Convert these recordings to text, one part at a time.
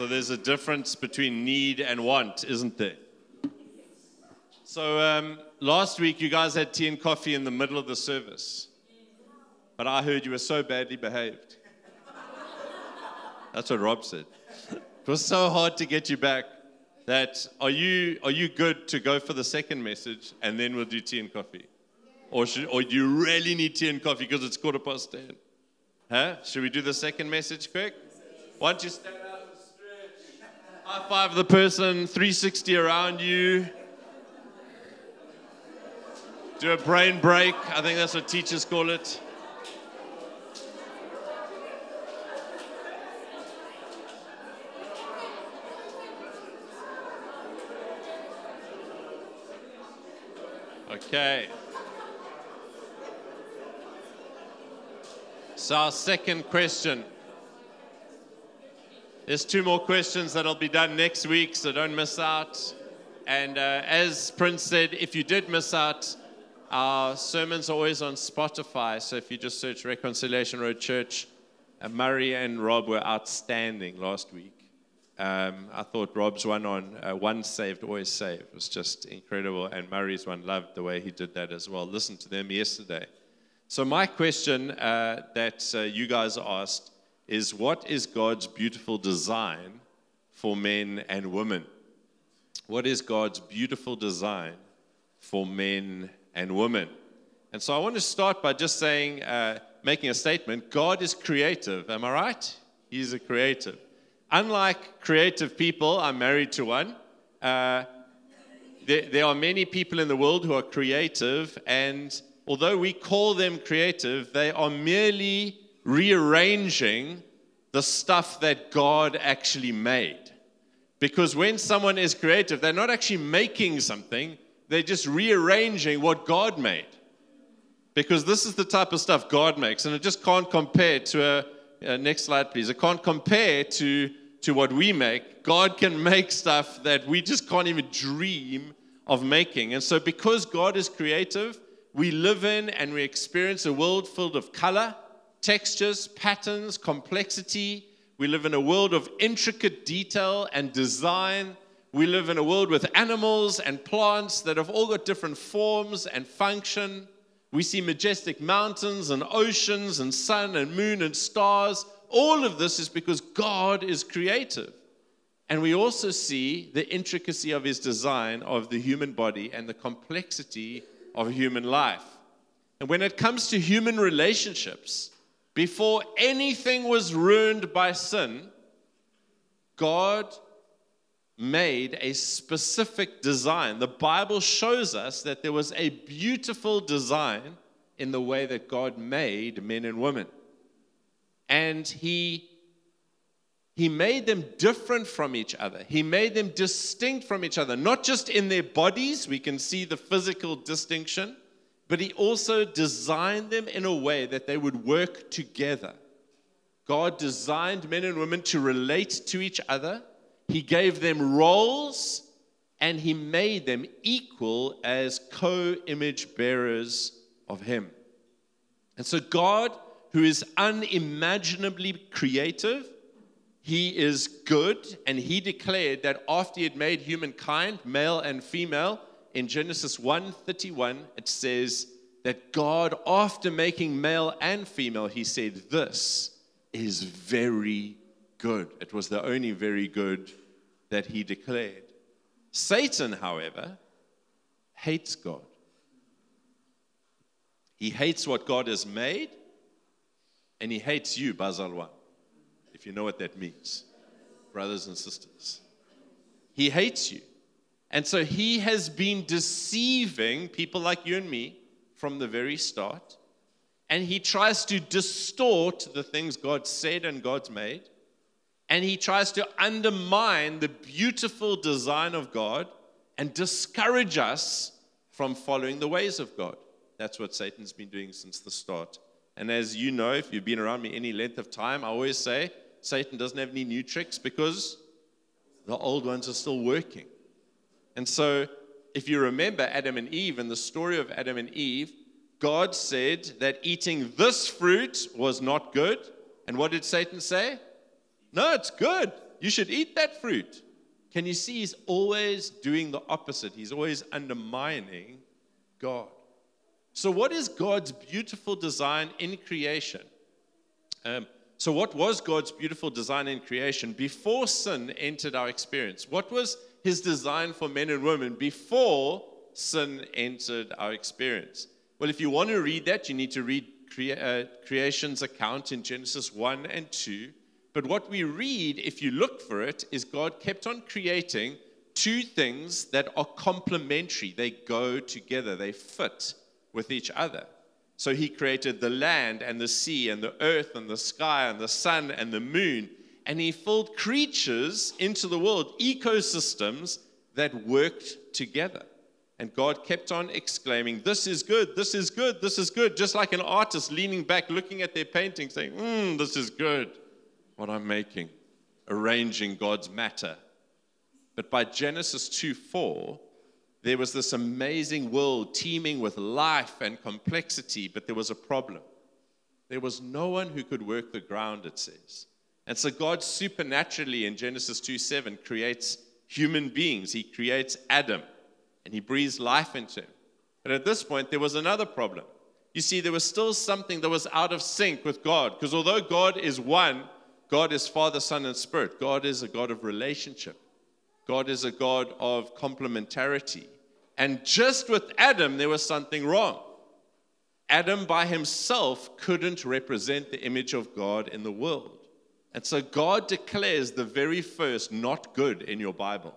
So there's a difference between need and want, isn't there? So um, last week you guys had tea and coffee in the middle of the service, but I heard you were so badly behaved. That's what Rob said. It was so hard to get you back that are you are you good to go for the second message and then we'll do tea and coffee, or should, or do you really need tea and coffee because it's quarter past ten? Huh? Should we do the second message quick? Why don't you stand up? High five the person 360 around you. Do a brain break. I think that's what teachers call it. Okay. So, our second question. There's two more questions that'll be done next week, so don't miss out. And uh, as Prince said, if you did miss out, our sermons are always on Spotify. So if you just search Reconciliation Road Church, uh, Murray and Rob were outstanding last week. Um, I thought Rob's one on uh, one saved, always saved was just incredible. And Murray's one loved the way he did that as well. Listen to them yesterday. So, my question uh, that uh, you guys asked is what is God's beautiful design for men and women? What is God's beautiful design for men and women? And so, I want to start by just saying, uh, making a statement God is creative. Am I right? He's a creative. Unlike creative people, I'm married to one. Uh, there, there are many people in the world who are creative and although we call them creative, they are merely rearranging the stuff that God actually made. Because when someone is creative, they're not actually making something, they're just rearranging what God made. Because this is the type of stuff God makes, and it just can't compare to a, next slide, please. It can't compare to, to what we make. God can make stuff that we just can't even dream of making. And so, because God is creative, we live in and we experience a world filled of color, textures, patterns, complexity. We live in a world of intricate detail and design. We live in a world with animals and plants that have all got different forms and function. We see majestic mountains and oceans and sun and moon and stars. All of this is because God is creative. And we also see the intricacy of his design of the human body and the complexity of human life. And when it comes to human relationships, before anything was ruined by sin, God made a specific design. The Bible shows us that there was a beautiful design in the way that God made men and women. And He he made them different from each other. He made them distinct from each other, not just in their bodies, we can see the physical distinction, but He also designed them in a way that they would work together. God designed men and women to relate to each other, He gave them roles, and He made them equal as co image bearers of Him. And so, God, who is unimaginably creative, he is good, and he declared that after he had made humankind, male and female, in Genesis 1:31, it says that God, after making male and female, he said, This is very good. It was the only very good that he declared. Satan, however, hates God. He hates what God has made, and he hates you, Bazalwan if you know what that means, brothers and sisters. He hates you. And so he has been deceiving people like you and me from the very start. And he tries to distort the things God said and God's made. And he tries to undermine the beautiful design of God and discourage us from following the ways of God. That's what Satan's been doing since the start. And as you know, if you've been around me any length of time, I always say Satan doesn't have any new tricks because the old ones are still working. And so, if you remember Adam and Eve and the story of Adam and Eve, God said that eating this fruit was not good. And what did Satan say? No, it's good. You should eat that fruit. Can you see he's always doing the opposite? He's always undermining God. So, what is God's beautiful design in creation? Um, so, what was God's beautiful design in creation before sin entered our experience? What was his design for men and women before sin entered our experience? Well, if you want to read that, you need to read crea- uh, creation's account in Genesis 1 and 2. But what we read, if you look for it, is God kept on creating two things that are complementary. They go together, they fit with each other. So he created the land and the sea and the earth and the sky and the sun and the moon. And he filled creatures into the world, ecosystems that worked together. And God kept on exclaiming, This is good, this is good, this is good. Just like an artist leaning back, looking at their painting, saying, Mmm, this is good, what I'm making, arranging God's matter. But by Genesis 2 4, there was this amazing world teeming with life and complexity, but there was a problem. There was no one who could work the ground, it says. And so God supernaturally in Genesis 2 7 creates human beings. He creates Adam and he breathes life into him. But at this point, there was another problem. You see, there was still something that was out of sync with God, because although God is one, God is Father, Son, and Spirit. God is a God of relationship. God is a God of complementarity. And just with Adam, there was something wrong. Adam by himself couldn't represent the image of God in the world. And so God declares the very first not good in your Bible.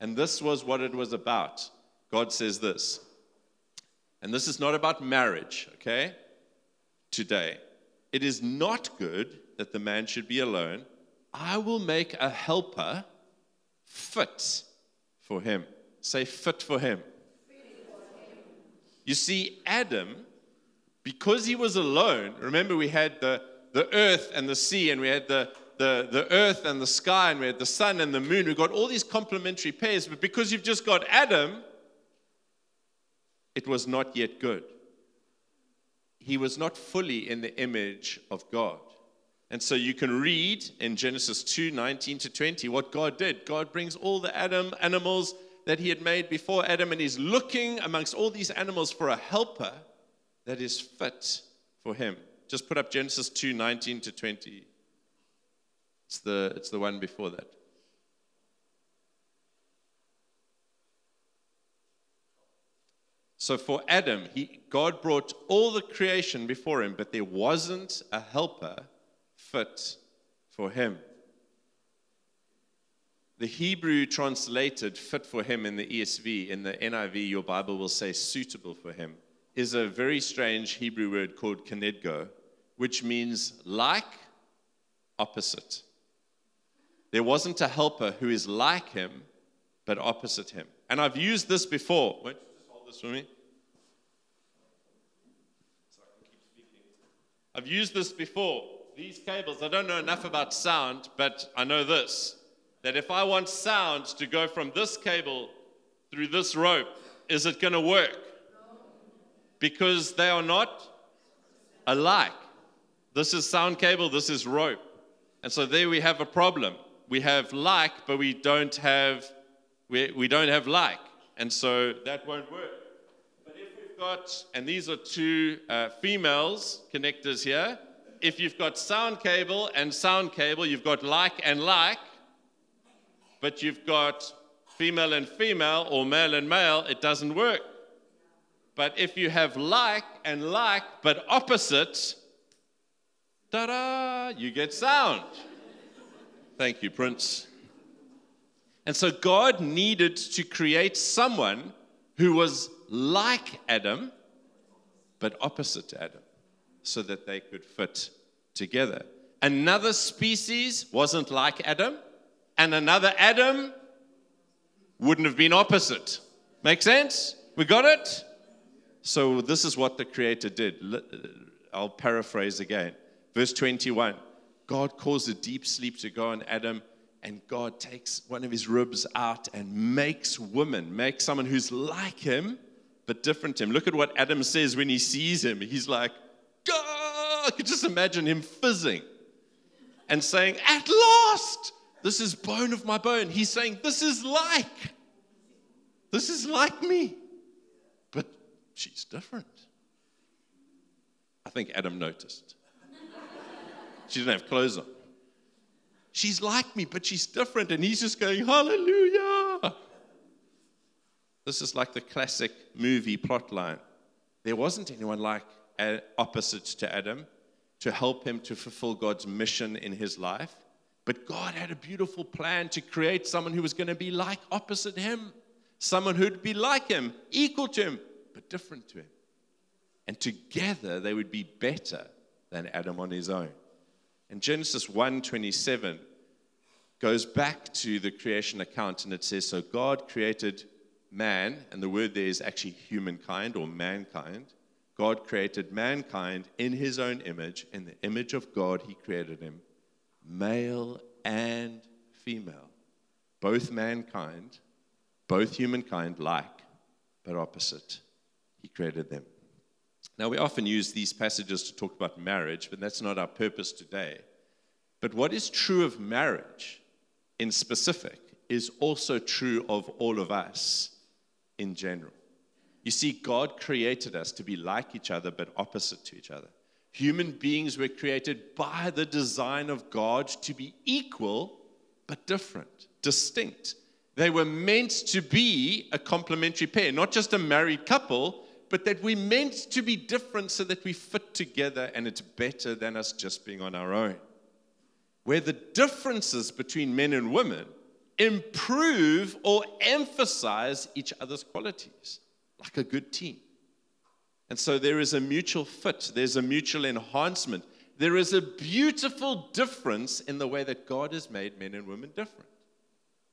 And this was what it was about. God says this. And this is not about marriage, okay? Today. It is not good that the man should be alone. I will make a helper fit for him. Say, fit for him. You see, Adam, because he was alone, remember we had the, the earth and the sea, and we had the, the, the earth and the sky, and we had the sun and the moon. We've got all these complementary pairs, but because you've just got Adam, it was not yet good. He was not fully in the image of God. And so you can read in Genesis 2 19 to 20 what God did. God brings all the Adam animals that he had made before Adam, and he's looking amongst all these animals for a helper that is fit for him. Just put up Genesis 2 19 to 20. It's the, it's the one before that. So for Adam, he, God brought all the creation before him, but there wasn't a helper fit for him. The Hebrew translated fit for him in the ESV, in the NIV, your Bible will say suitable for him, is a very strange Hebrew word called kenegdo, which means like, opposite. There wasn't a helper who is like him, but opposite him. And I've used this before. Wait, just hold this for me. So I can keep speaking. I've used this before. These cables, I don't know enough about sound, but I know this that if I want sound to go from this cable through this rope, is it going to work? Because they are not alike. This is sound cable, this is rope. And so there we have a problem we have like, but we don't have we, we don't have like, and so that won't work. But if we've got, and these are two uh, females connectors here. If you've got sound cable and sound cable, you've got like and like, but you've got female and female or male and male, it doesn't work. But if you have like and like, but opposite, ta da, you get sound. Thank you, Prince. And so God needed to create someone who was like Adam, but opposite to Adam, so that they could fit together. Another species wasn't like Adam, and another Adam wouldn't have been opposite. Make sense? We got it? So, this is what the Creator did. Uh, I'll paraphrase again. Verse 21 God caused a deep sleep to go on Adam, and God takes one of his ribs out and makes woman, makes someone who's like him, but different to him. Look at what Adam says when he sees him. He's like, I could just imagine him fizzing and saying, At last, This is bone of my bone. He's saying, This is like. This is like me. She's different. I think Adam noticed. She didn't have clothes on. She's like me, but she's different. And he's just going, Hallelujah. This is like the classic movie plot line. There wasn't anyone like uh, opposite to Adam to help him to fulfill God's mission in his life. But God had a beautiful plan to create someone who was going to be like opposite him, someone who'd be like him, equal to him, but different to him. And together they would be better than Adam on his own. And Genesis 1:27 goes back to the creation account and it says so God created man and the word there is actually humankind or mankind. God created mankind in his own image in the image of God he created him male and female, both mankind, both humankind like, but opposite. He created them. Now, we often use these passages to talk about marriage, but that's not our purpose today. But what is true of marriage in specific is also true of all of us in general. You see, God created us to be like each other, but opposite to each other. Human beings were created by the design of God to be equal but different, distinct. They were meant to be a complementary pair, not just a married couple, but that we're meant to be different so that we fit together and it's better than us just being on our own. Where the differences between men and women improve or emphasize each other's qualities, like a good team. And so there is a mutual fit, there's a mutual enhancement. There is a beautiful difference in the way that God has made men and women different.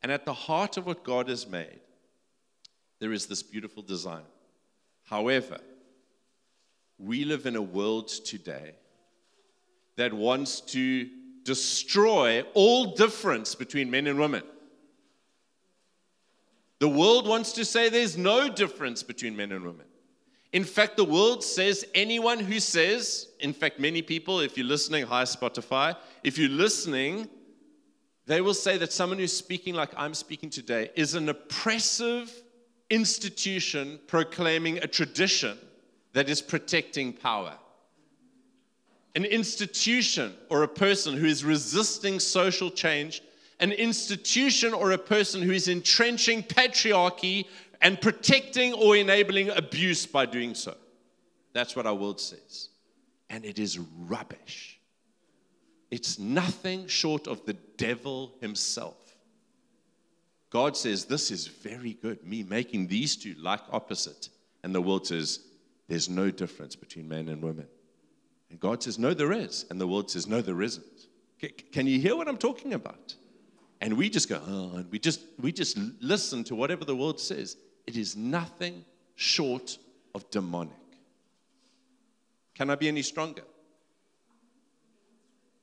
And at the heart of what God has made, there is this beautiful design. However, we live in a world today that wants to destroy all difference between men and women. The world wants to say there's no difference between men and women. In fact, the world says anyone who says, in fact, many people, if you're listening, hi Spotify, if you're listening, they will say that someone who's speaking like I'm speaking today is an oppressive institution proclaiming a tradition that is protecting power. An institution or a person who is resisting social change, an institution or a person who is entrenching patriarchy and protecting or enabling abuse by doing so. That's what our world says. And it is rubbish. It's nothing short of the devil himself. God says, This is very good, me making these two like opposite. And the world says, There's no difference between men and women. And God says, No, there is. And the world says, No, there isn't. Can you hear what I'm talking about? And we just go, oh, and we just we just listen to whatever the world says. It is nothing short of demonic. Can I be any stronger?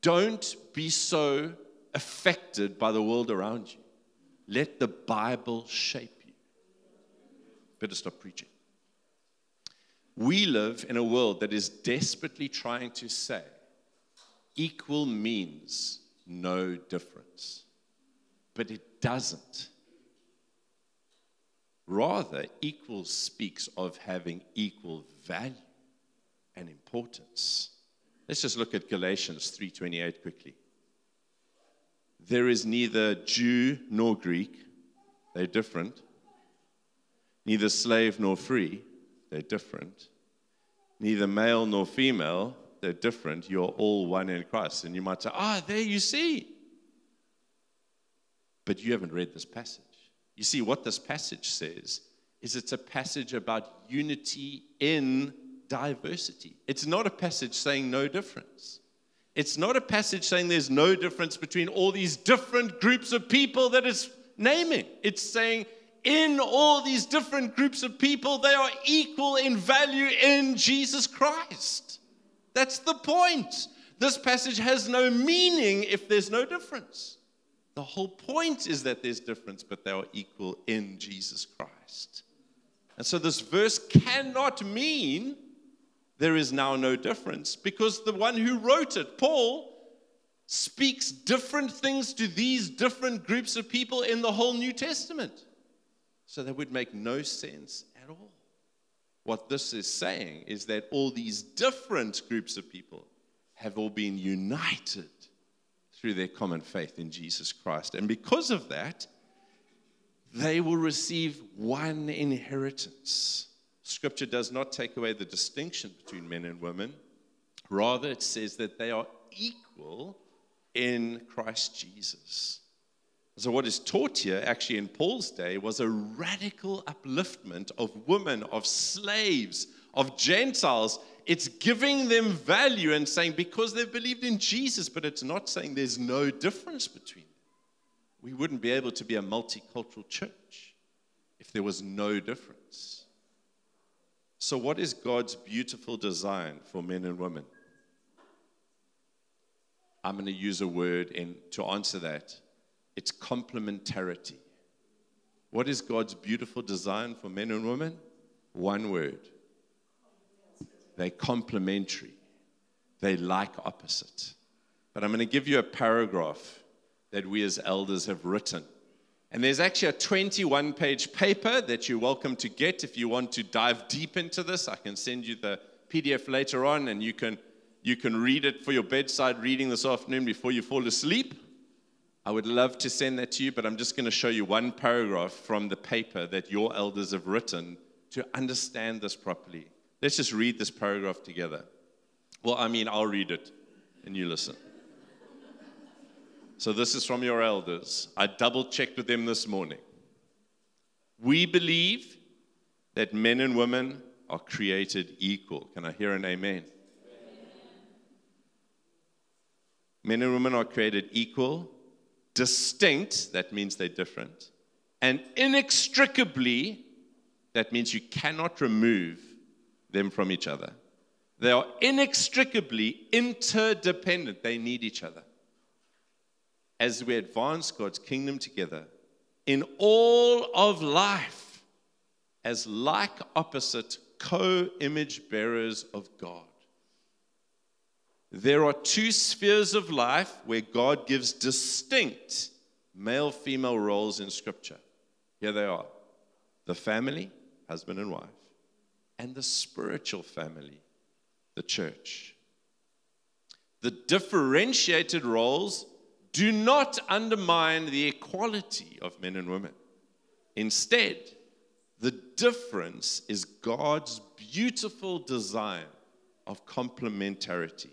Don't be so affected by the world around you. Let the Bible shape you. Better stop preaching. We live in a world that is desperately trying to say equal means no difference, but it doesn't. Rather, equal speaks of having equal value and importance. Let's just look at Galatians 3:28 quickly. There is neither Jew nor Greek, they're different. Neither slave nor free, they're different. Neither male nor female, they're different. You're all one in Christ. And you might say, ah, there you see. But you haven't read this passage. You see, what this passage says is it's a passage about unity in diversity. It's not a passage saying no difference. It's not a passage saying there's no difference between all these different groups of people that it's naming. It's saying in all these different groups of people, they are equal in value in Jesus Christ. That's the point. This passage has no meaning if there's no difference. The whole point is that there's difference, but they are equal in Jesus Christ. And so this verse cannot mean there is now no difference because the one who wrote it, Paul, speaks different things to these different groups of people in the whole New Testament. So that would make no sense at all. What this is saying is that all these different groups of people have all been united through their common faith in Jesus Christ. And because of that, they will receive one inheritance. Scripture does not take away the distinction between men and women. Rather, it says that they are equal in Christ Jesus. So, what is taught here, actually, in Paul's day, was a radical upliftment of women, of slaves, of Gentiles. It's giving them value and saying because they've believed in Jesus, but it's not saying there's no difference between them. We wouldn't be able to be a multicultural church if there was no difference. So, what is God's beautiful design for men and women? I'm going to use a word in, to answer that it's complementarity. What is God's beautiful design for men and women? One word. They're complementary. They like opposite. But I'm going to give you a paragraph that we as elders have written. And there's actually a 21 page paper that you're welcome to get if you want to dive deep into this. I can send you the PDF later on and you can, you can read it for your bedside reading this afternoon before you fall asleep. I would love to send that to you, but I'm just going to show you one paragraph from the paper that your elders have written to understand this properly. Let's just read this paragraph together. Well, I mean, I'll read it and you listen. So, this is from your elders. I double checked with them this morning. We believe that men and women are created equal. Can I hear an amen? amen? Men and women are created equal distinct, that means they're different, and inextricably, that means you cannot remove them from each other. They are inextricably interdependent, they need each other. As we advance God's kingdom together in all of life, as like opposite co image bearers of God. There are two spheres of life where God gives distinct male female roles in Scripture. Here they are the family, husband and wife, and the spiritual family, the church. The differentiated roles do not undermine the equality of men and women. Instead, the difference is God's beautiful design of complementarity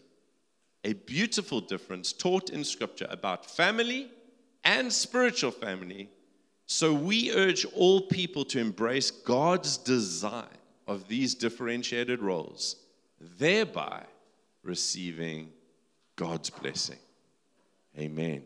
a beautiful difference taught in Scripture about family and spiritual family. So we urge all people to embrace God's design of these differentiated roles, thereby receiving God's blessing. Amen.